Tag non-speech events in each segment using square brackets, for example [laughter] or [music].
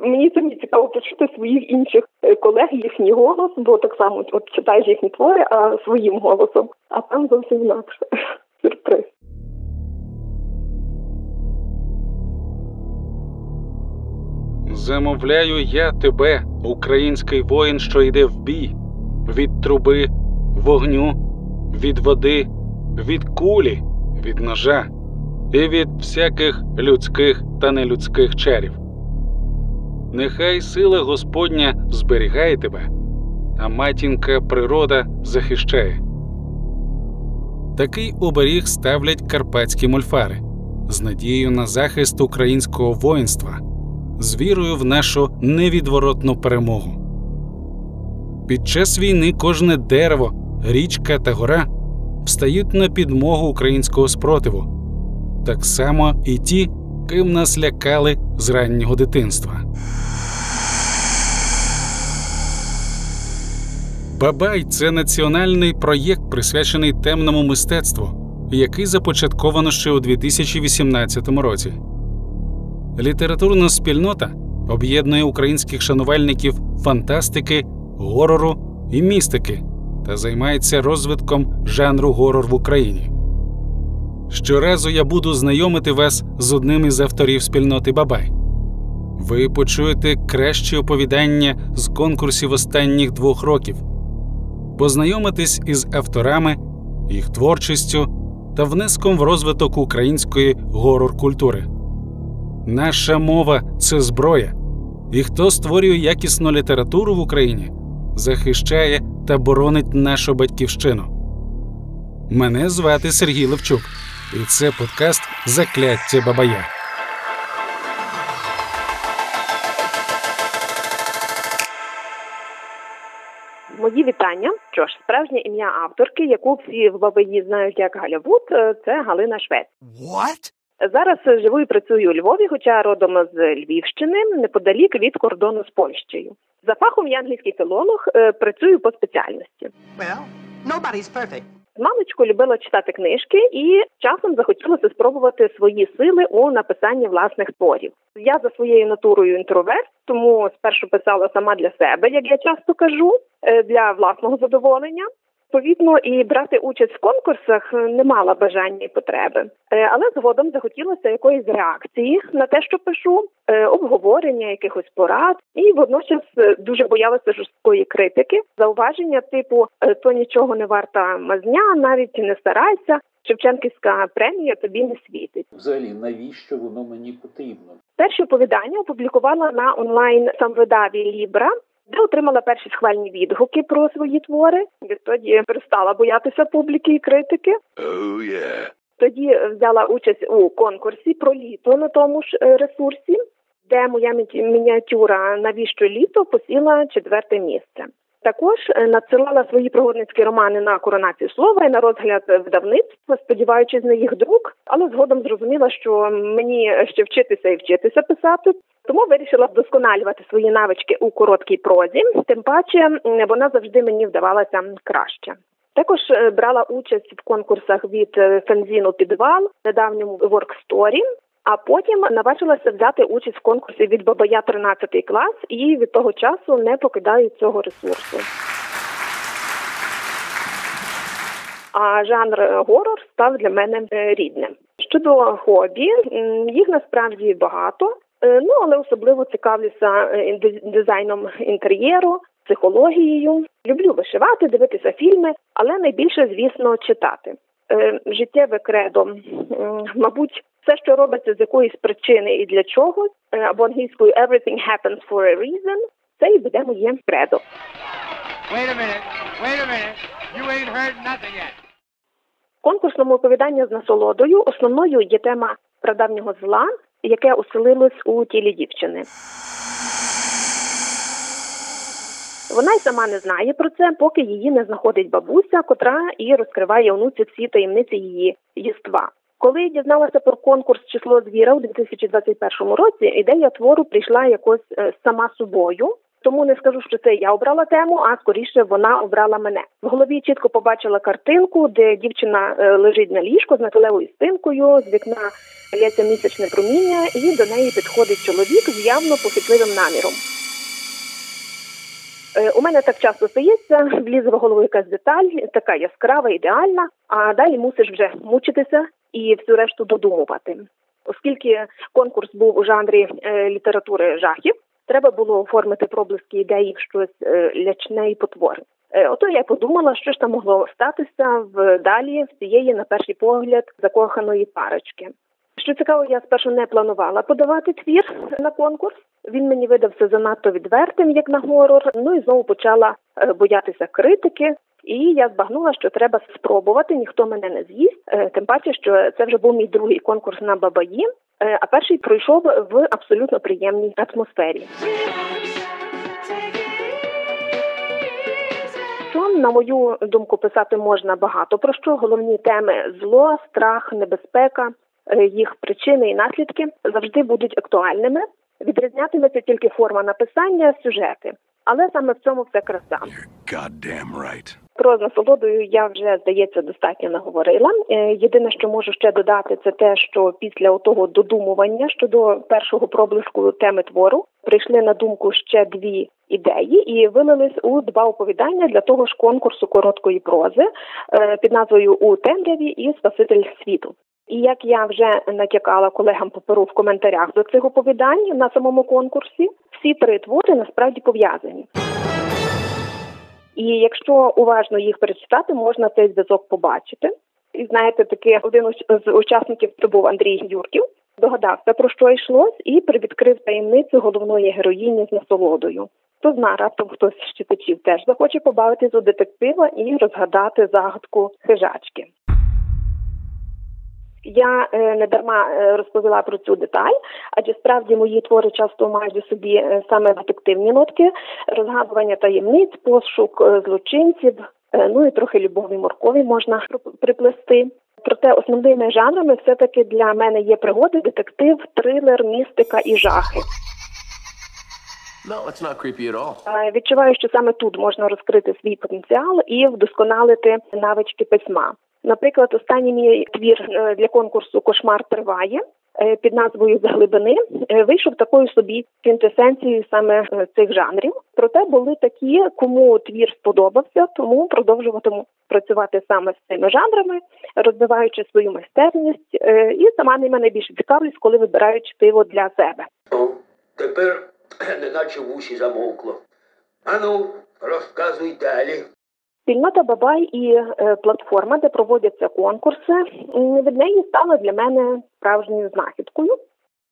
Мені самі цікаво почути своїх інших е, колег, їхній голос, бо так само от читаєш їхні твори, а своїм голосом, а там зовсім інакше. [laughs] Сюрприз. Замовляю я тебе, український воїн, що йде в бій, від труби, вогню, від води, від кулі, від ножа і від всяких людських та нелюдських чарів. Нехай сила Господня зберігає тебе, а матінка природа захищає. Такий оберіг ставлять карпатські мольфари з надією на захист українського воїнства з вірою в нашу невідворотну перемогу. Під час війни кожне дерево, річка та гора встають на підмогу українського спротиву, так само і ті, ким нас лякали з раннього дитинства. Бабай це національний проєкт, присвячений темному мистецтву, який започатковано ще у 2018 році. Літературна спільнота об'єднує українських шанувальників фантастики, горору і містики та займається розвитком жанру горор в Україні. Щоразу я буду знайомити вас з одним із авторів спільноти Бабай. Ви почуєте кращі оповідання з конкурсів останніх двох років, познайомитесь із авторами, їх творчістю та внеском в розвиток української горор культури. Наша мова це зброя, і хто створює якісну літературу в Україні, захищає та боронить нашу батьківщину. Мене звати Сергій Левчук, і це подкаст Закляття Бабая. Мої вітання. Що ж, справжнє ім'я авторки, яку всі в Бабаї знають як Галя Вуд, е, це Галина Швець. What? Зараз е, живу і працюю у Львові, хоча родом з Львівщини, неподалік від кордону з Польщею. За фахом я англійський філолог, е, працюю по спеціальності. Well, nobody's perfect. З маличку любила читати книжки і часом захотілося спробувати свої сили у написанні власних творів. Я за своєю натурою інтроверт, тому спершу писала сама для себе, як я часто кажу, е, для власного задоволення. Відповідно, і брати участь в конкурсах не мала бажання і потреби, Е, але згодом захотілося якоїсь реакції на те, що пишу, е, обговорення якихось порад, і водночас е, дуже боялася жорсткої критики, зауваження типу «Е, то нічого не варта мазня, навіть не старайся. Шевченківська премія тобі не світить. Взагалі, навіщо воно мені потрібно? Перші оповідання опублікувала на онлайн самвидаві Лібра, де отримала перші схвальні відгуки про свої твори. Відтоді перестала боятися публіки і критики. Тоді взяла участь у конкурсі про літо на тому ж е, ресурсі, де моя міні- мініатюра навіщо літо посіла четверте місце. Також е, надсилала свої пригодницькі романи на коронацію слова і на розгляд видавництва, сподіваючись на їх друк, але згодом зрозуміла, що мені ще вчитися і вчитися писати. Тому вирішила вдосконалювати свої навички у короткій прозі. Тим паче вона завжди мені вдавалася краще. Також е, брала участь в конкурсах від е, фензіну Підвал, недавньому Ворксторі. А потім наважилася взяти участь в конкурсі від Бабая 13 клас і від того часу не покидаю цього ресурсу. А жанр е, горор став для мене рідним. Щодо хобі, їх насправді багато. Е, Ну але особливо цікавлюся е, дизайном інтер'єру, психологією. Люблю вишивати, дивитися фільми, але найбільше, звісно, читати. Е, Життєве кредо, мабуть, все, що робиться з якоїсь причини і для чогось, або англійською everything happens for a reason, це і буде моє кредо. В конкурсному оповіданні з насолодою основною є тема прадавнього зла, яке оселилось у тілі дівчини. Вона й сама не знає про це, поки її не знаходить бабуся, котра і розкриває онуці всі таємниці її єства. Коли дізналася про конкурс число звіра у 2021 році, ідея твору прийшла якось е, сама собою. Тому не скажу, що це я обрала тему, а скоріше вона обрала мене. В голові чітко побачила картинку, де дівчина е, лежить на ліжку з металевою спинкою, з вікна лється місячне проміння, і до неї підходить чоловік з явно похитливим наміром. Е, У мене так часто стається, влізе в голову якась деталь, така яскрава, ідеальна, а далі мусиш вже мучитися і всю решту додумувати. Оскільки конкурс був у жанрі е, літератури жахів, треба було оформити проблиски ідеї в щось е, лячне і потворне. Е, Ото я подумала, що ж там могло статися в далі в цієї, на перший погляд, закоханої парочки. Що цікаво, я спершу не планувала подавати твір на конкурс. Він мені видався занадто відвертим, як на горор. Ну і знову почала е, боятися критики. І я збагнула, що треба спробувати, ніхто мене не з'їсть. Тим паче, що це вже був мій другий конкурс на бабаї, а перший пройшов в абсолютно приємній атмосфері. На мою думку, писати можна багато про що. Головні теми зло, страх, небезпека, е, їх причини і наслідки завжди будуть актуальними. Відрізнятиметься тільки форма написання, сюжети. Але саме в цьому все краса. Goddamn right. Про насолодою я вже здається достатньо наговорила. Е, Єдине, що можу ще додати, це те, що після того додумування щодо першого проблиску теми твору прийшли на думку ще дві ідеї і вилились у два оповідання для того ж конкурсу короткої прози е, під назвою У темряві і Спаситель світу. І як я вже натякала колегам по перу в коментарях до цих оповідань на самому конкурсі, всі три твори насправді пов'язані. І якщо уважно їх перечитати, можна цей зв'язок побачити. І знаєте, таки один з учасників це був Андрій Юрків. Догадався про що йшлось, і привідкрив таємницю головної героїні з насолодою. Хто зна, раптом хтось з читачів теж захоче побавитись у детектива і розгадати загадку хижачки. Я е, не дарма е, розповіла про цю деталь, адже справді мої твори часто мають у собі е, саме детективні нотки, розгадування таємниць, пошук злочинців, ну і трохи любові моркові можна прип- приплести. Проте основними жанрами все-таки для мене є пригоди, детектив, трилер, містика і жахи. No, it's not creepy at all. Відчуваю, що саме тут можна розкрити свій потенціал і вдосконалити навички письма. Наприклад, останній мій твір е, для конкурсу Кошмар триває е, під назвою Заглибини е, вийшов такою собі квінтесенцією саме цих жанрів. Проте були такі, кому твір сподобався, тому продовжуватиму працювати саме з цими жанрами, розвиваючи свою майстерність. І сама ними найбільше цікавлюсь, коли вибираю чтиво для себе. О, тепер [clears throat] неначе в уші замовкло. Ану, розказуй далі. Спільнота Бабай і е, платформа, де проводяться конкурси, від неї стала для мене справжньою знахідкою.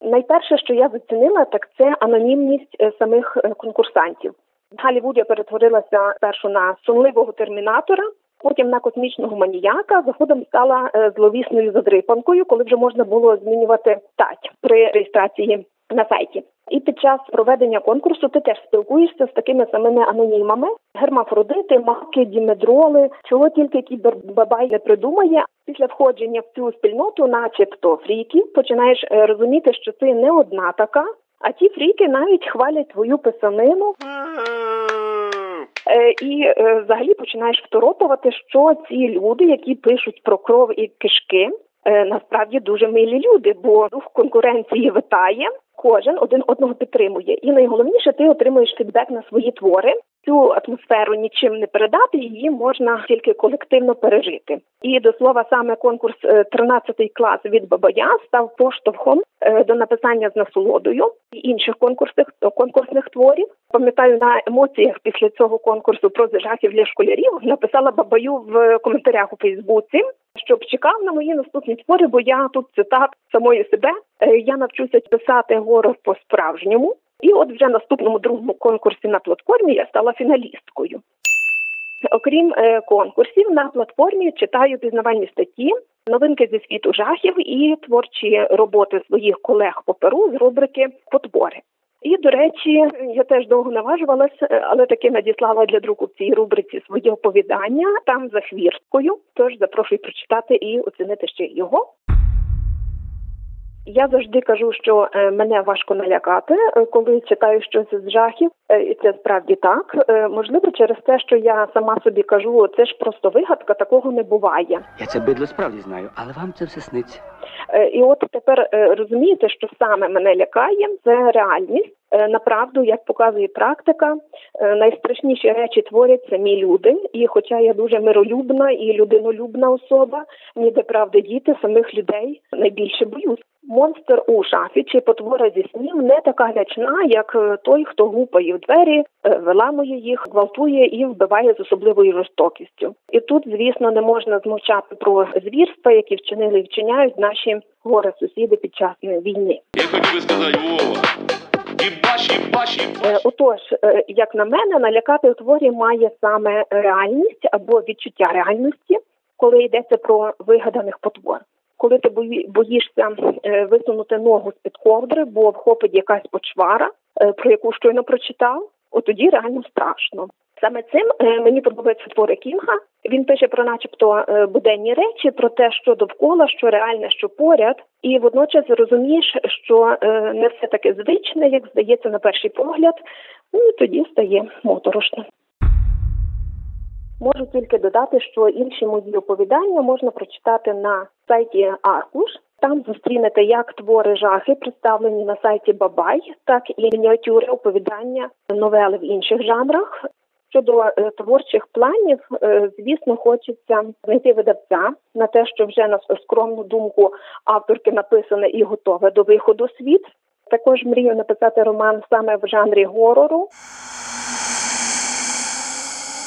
Найперше, що я зацінила, так це анонімність е, самих е, конкурсантів. В Голлівуді перетворилася спершу на сумливого термінатора, потім на космічного маніяка. Згодом стала зловісною задрипанкою, коли вже можна було змінювати стать при реєстрації на сайті. І під час проведення конкурсу ти теж спілкуєшся з такими самими анонімами: гермафродити, маки, дімедроли, чого тільки кібербабай не придумає. Після входження в цю спільноту, начебто фріки, починаєш е, розуміти, що ти не одна така. А ті фріки навіть хвалять твою писанину Е, і е, взагалі починаєш второпувати, що ці люди, які пишуть про кров і кишки, насправді дуже милі люди, бо дух конкуренції витає, кожен один одного підтримує. І найголовніше, ти отримуєш фідбек на свої твори. Цю атмосферу нічим не передати, її можна тільки колективно пережити. І до слова, саме конкурс е, «13 клас від Бабая став поштовхом е, до написання з насолодою і інших конкурсних конкурсних творів. Пам'ятаю на емоціях після цього конкурсу про жахів для школярів написала Бабаю в коментарях у Фейсбуці, щоб чекав на мої наступні твори, бо я тут цитат самої себе. Е, Я навчуся писати горор по справжньому. І от вже наступному другому конкурсі на платформі я стала фіналісткою. Окрім е, конкурсів, на платформі читаю пізнавальні статті, новинки зі світу жахів і творчі роботи своїх колег по перу з рубрики Потвори. І, до речі, я теж довго наважувалася, але таки надіслала для друку в цій рубриці своє оповідання там за хвірткою. Тож запрошую прочитати і оцінити ще його. Я завжди кажу, що е, мене важко налякати, е, коли читаю щось з жахів, е, і це справді так. Можливо, через те, що я сама собі кажу, це ж просто вигадка, такого не буває. Я це бидло справді знаю, але вам це все сниться. І от тепер розумієте, що саме мене лякає, це реальність. Е, Направду, як показує практика, е, найстрашніші речі творять самі люди. І хоча я дуже миролюбна і людинолюбна особа, ніде правди діти самих людей найбільше боюсь. Монстр у шафі чи потвора зі снів не така лячна, як е, той, хто гупає в двері, виламує їх, гвалтує і вбиває з особливою жорстокістю. І тут, звісно, не можна змовчати про звірства, які вчинили і вчиняють наші горе сусіди під час війни. Я хотів би сказати, Вова, їбаш. Е, Отож, е, як на мене, налякати у творі має саме реальність або відчуття реальності, коли йдеться про вигаданих потвор. Коли ти боїшся е, висунути ногу з під ковдри, бо вхопить якась почвара, е, про яку щойно прочитав, от тоді реально страшно. Саме цим е, мені подобаються твори Кінга. Він пише про, начебто, е, буденні речі, про те, що довкола, що реальне, що поряд, і водночас розумієш, що е, не все таке звичне, як здається на перший погляд. Ну і тоді стає моторошно. Можу тільки додати, що інші мої оповідання можна прочитати на сайті Аркуш. Там зустрінете як твори жахи, представлені на сайті Бабай, так і мініатюри оповідання новели в інших жанрах. Щодо е, творчих планів, е, звісно, хочеться знайти видавця на те, що вже на скромну думку авторки написане і готове до виходу світ. Також мрію написати роман саме в жанрі горору.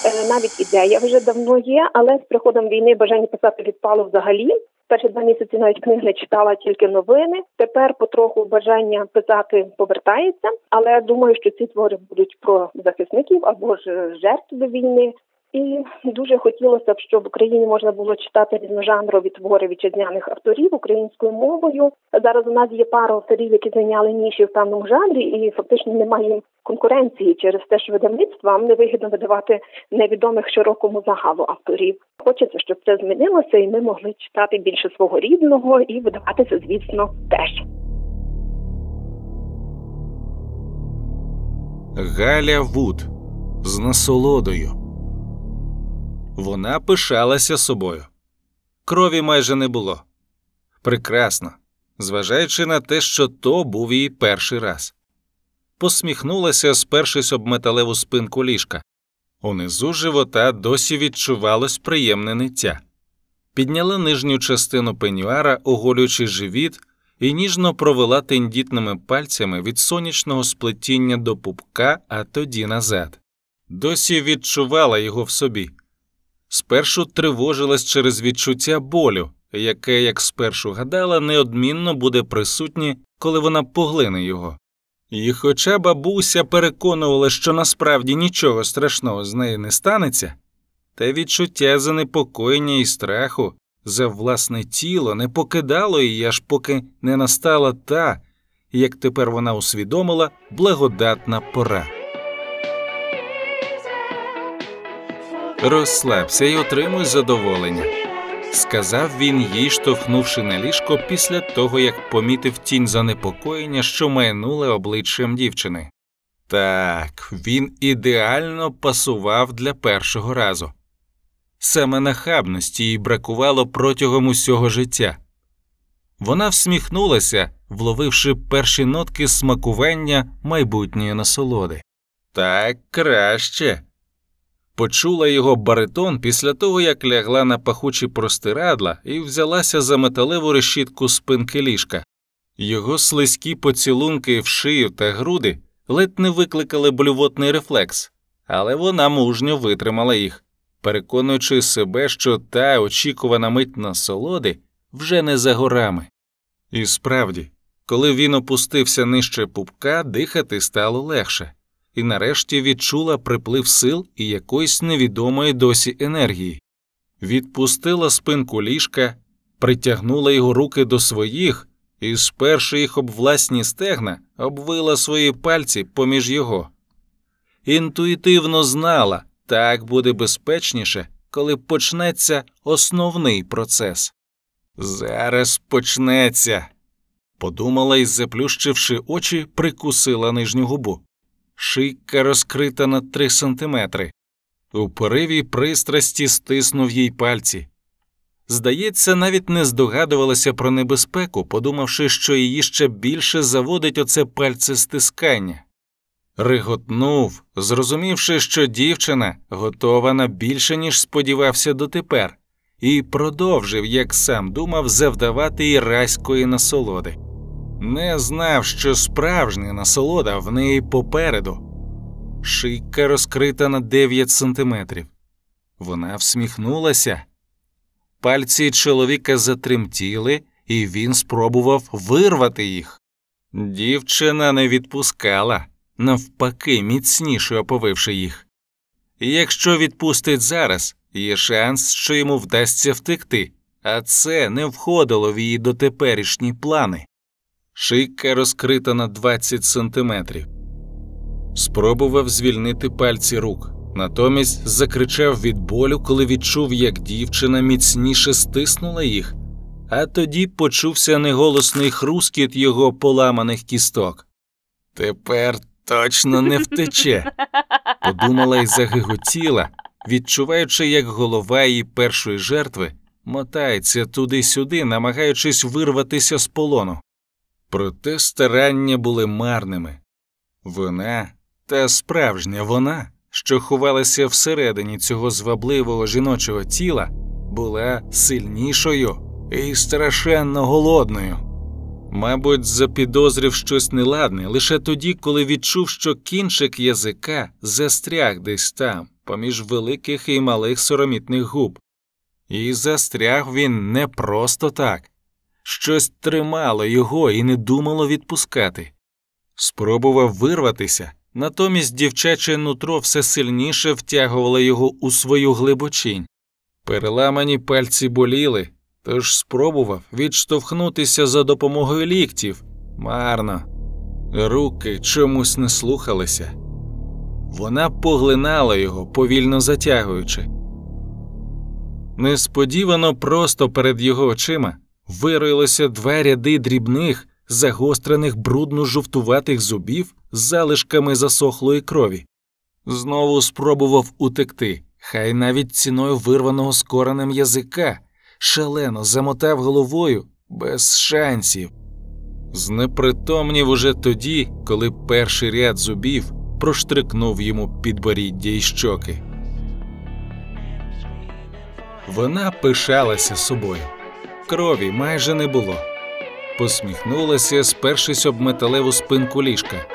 Е, Навіть ідея вже давно є, але з приходом війни бажання писати відпало взагалі. Перші два місяці навіть книг не читала тільки новини. Тепер потроху бажання писати повертається, але думаю, що ці твори будуть про захисників або ж жертв війни. І дуже хотілося б, щоб в Україні можна було читати різножанрові твори вітчизняних авторів українською мовою. Зараз у нас є пара авторів, які зайняли ніші в певному жанрі, і фактично немає конкуренції через те, що видавництвам невигідно видавати невідомих широкому загалу авторів. Хочеться, щоб це змінилося, і ми могли читати більше свого рідного і видаватися, звісно, теж. Галя Вуд з насолодою. Вона пишалася собою. Крові майже не було. Прекрасно, зважаючи на те, що то був її перший раз. Посміхнулася, спершись об металеву спинку ліжка. Унизу живота досі відчувалось приємне ниття. Підняла нижню частину пенюара, оголюючи живіт, і ніжно провела тендітними пальцями від сонячного сплетіння до пупка, а тоді назад. Досі відчувала його в собі. Спершу тривожилась через відчуття болю, яке, як спершу гадала, неодмінно буде присутнє, коли вона поглине його. І хоча бабуся переконувала, що насправді нічого страшного з нею не станеться, те відчуття занепокоєння і страху за власне тіло не покидало її, аж поки не настала та, як тепер вона усвідомила, благодатна пора. Розслабся і отримуй задоволення, сказав він їй, штовхнувши на ліжко після того, як помітив тінь занепокоєння, що майнула обличчям дівчини. Так, він ідеально пасував для першого разу. Саме нахабності їй бракувало протягом усього життя. Вона всміхнулася, вловивши перші нотки смакування майбутньої насолоди. Так краще. Почула його баритон після того, як лягла на пахучі простирадла і взялася за металеву решітку спинки ліжка. Його слизькі поцілунки в шию та груди ледь не викликали блювотний рефлекс, але вона мужньо витримала їх, переконуючи себе, що та очікувана мить насолоди вже не за горами. І справді, коли він опустився нижче пупка, дихати стало легше і нарешті відчула приплив сил і якоїсь невідомої досі енергії. Відпустила спинку ліжка, притягнула його руки до своїх і, сперши їх об власні стегна, обвила свої пальці поміж його. Інтуїтивно знала, так буде безпечніше, коли почнеться основний процес. Зараз почнеться. Подумала і, заплющивши очі, прикусила нижню губу. Шийка розкрита на три сантиметри. У пориві пристрасті стиснув їй пальці. Здається, навіть не здогадувалася про небезпеку, подумавши, що її ще більше заводить оце пальце стискання. Риготнув, зрозумівши, що дівчина готова на більше, ніж сподівався дотепер, і продовжив, як сам думав, завдавати їй райської насолоди. Не знав, що справжня насолода в неї попереду. Шийка розкрита на 9 сантиметрів. Вона всміхнулася. Пальці чоловіка затремтіли, і він спробував вирвати їх. Дівчина не відпускала, навпаки, міцніше оповивши їх. Якщо відпустить зараз, є шанс, що йому вдасться втекти, а це не входило в її дотеперішні плани. Шийка розкрита на 20 сантиметрів. Спробував звільнити пальці рук, натомість закричав від болю, коли відчув, як дівчина міцніше стиснула їх, а тоді почувся неголосний хрускіт його поламаних кісток. Тепер точно не втече, [laughs] подумала і загиготіла, відчуваючи, як голова її першої жертви мотається туди-сюди, намагаючись вирватися з полону. Проте старання були марними. Вона, та справжня вона, що ховалася всередині цього звабливого жіночого тіла, була сильнішою і страшенно голодною. Мабуть, запідозрив щось неладне лише тоді, коли відчув, що кінчик язика застряг десь там, поміж великих і малих соромітних губ. І застряг він не просто так щось тримало його і не думало відпускати. Спробував вирватися, натомість дівчаче нутро все сильніше втягувало його у свою глибочинь. Переламані пальці боліли, тож спробував відштовхнутися за допомогою ліктів. Марно. Руки чомусь не слухалися. Вона поглинала його, повільно затягуючи. Несподівано просто перед його очима вироїлося два ряди дрібних, загострених брудно жовтуватих зубів з залишками засохлої крові. Знову спробував утекти, хай навіть ціною вирваного з коренем язика, шалено замотав головою без шансів. Знепритомнів уже тоді, коли перший ряд зубів проштрикнув йому підборіддя й щоки. Вона пишалася собою. Крові майже не було. Посміхнулася, спершись об металеву спинку ліжка,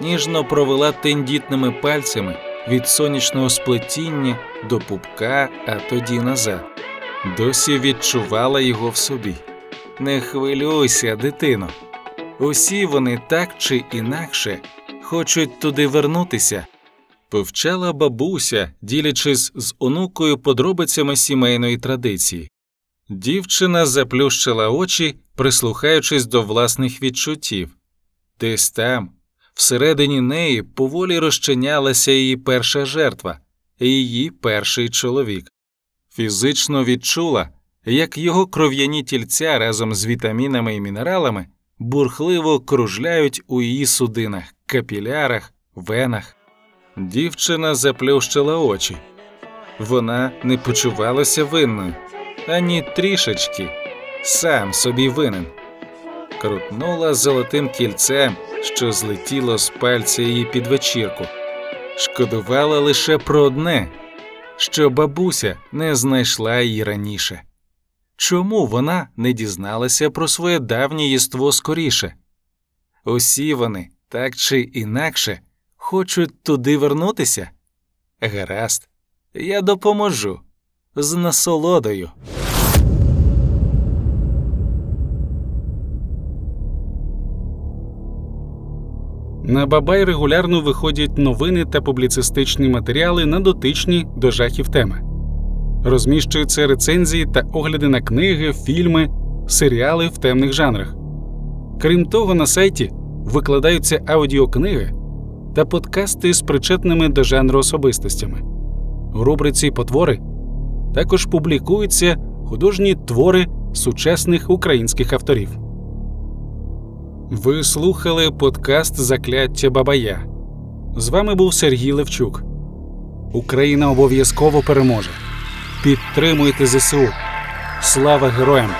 ніжно провела тендітними пальцями від сонячного сплетіння до пупка, а тоді назад. Досі відчувала його в собі. Не хвилюйся, дитино. Усі вони так чи інакше хочуть туди вернутися. Повчала бабуся, ділячись з онукою подробицями сімейної традиції. Дівчина заплющила очі, прислухаючись до власних відчуттів. Десь там, всередині неї, поволі розчинялася її перша жертва, її перший чоловік. Фізично відчула, як його кров'яні тільця разом з вітамінами і мінералами бурхливо кружляють у її судинах, капілярах, венах. Дівчина заплющила очі. Вона не почувалася винною ані трішечки, сам собі винен. Крутнула золотим кільцем, що злетіло з пальця її під вечірку. Шкодувала лише про одне, що бабуся не знайшла її раніше. Чому вона не дізналася про своє давнє єство скоріше? Усі вони, так чи інакше, хочуть туди вернутися? Гаразд, я допоможу з насолодою. На Бабай регулярно виходять новини та публіцистичні матеріали на дотичні до жахів теми. Розміщуються рецензії та огляди на книги, фільми, серіали в темних жанрах. Крім того, на сайті викладаються аудіокниги та подкасти з причетними до жанру особистостями. У рубриці Потвори також публікуються художні твори сучасних українських авторів. Ви слухали подкаст Закляття Бабая. З вами був Сергій Левчук. Україна обов'язково переможе. Підтримуйте ЗСУ. Слава героям!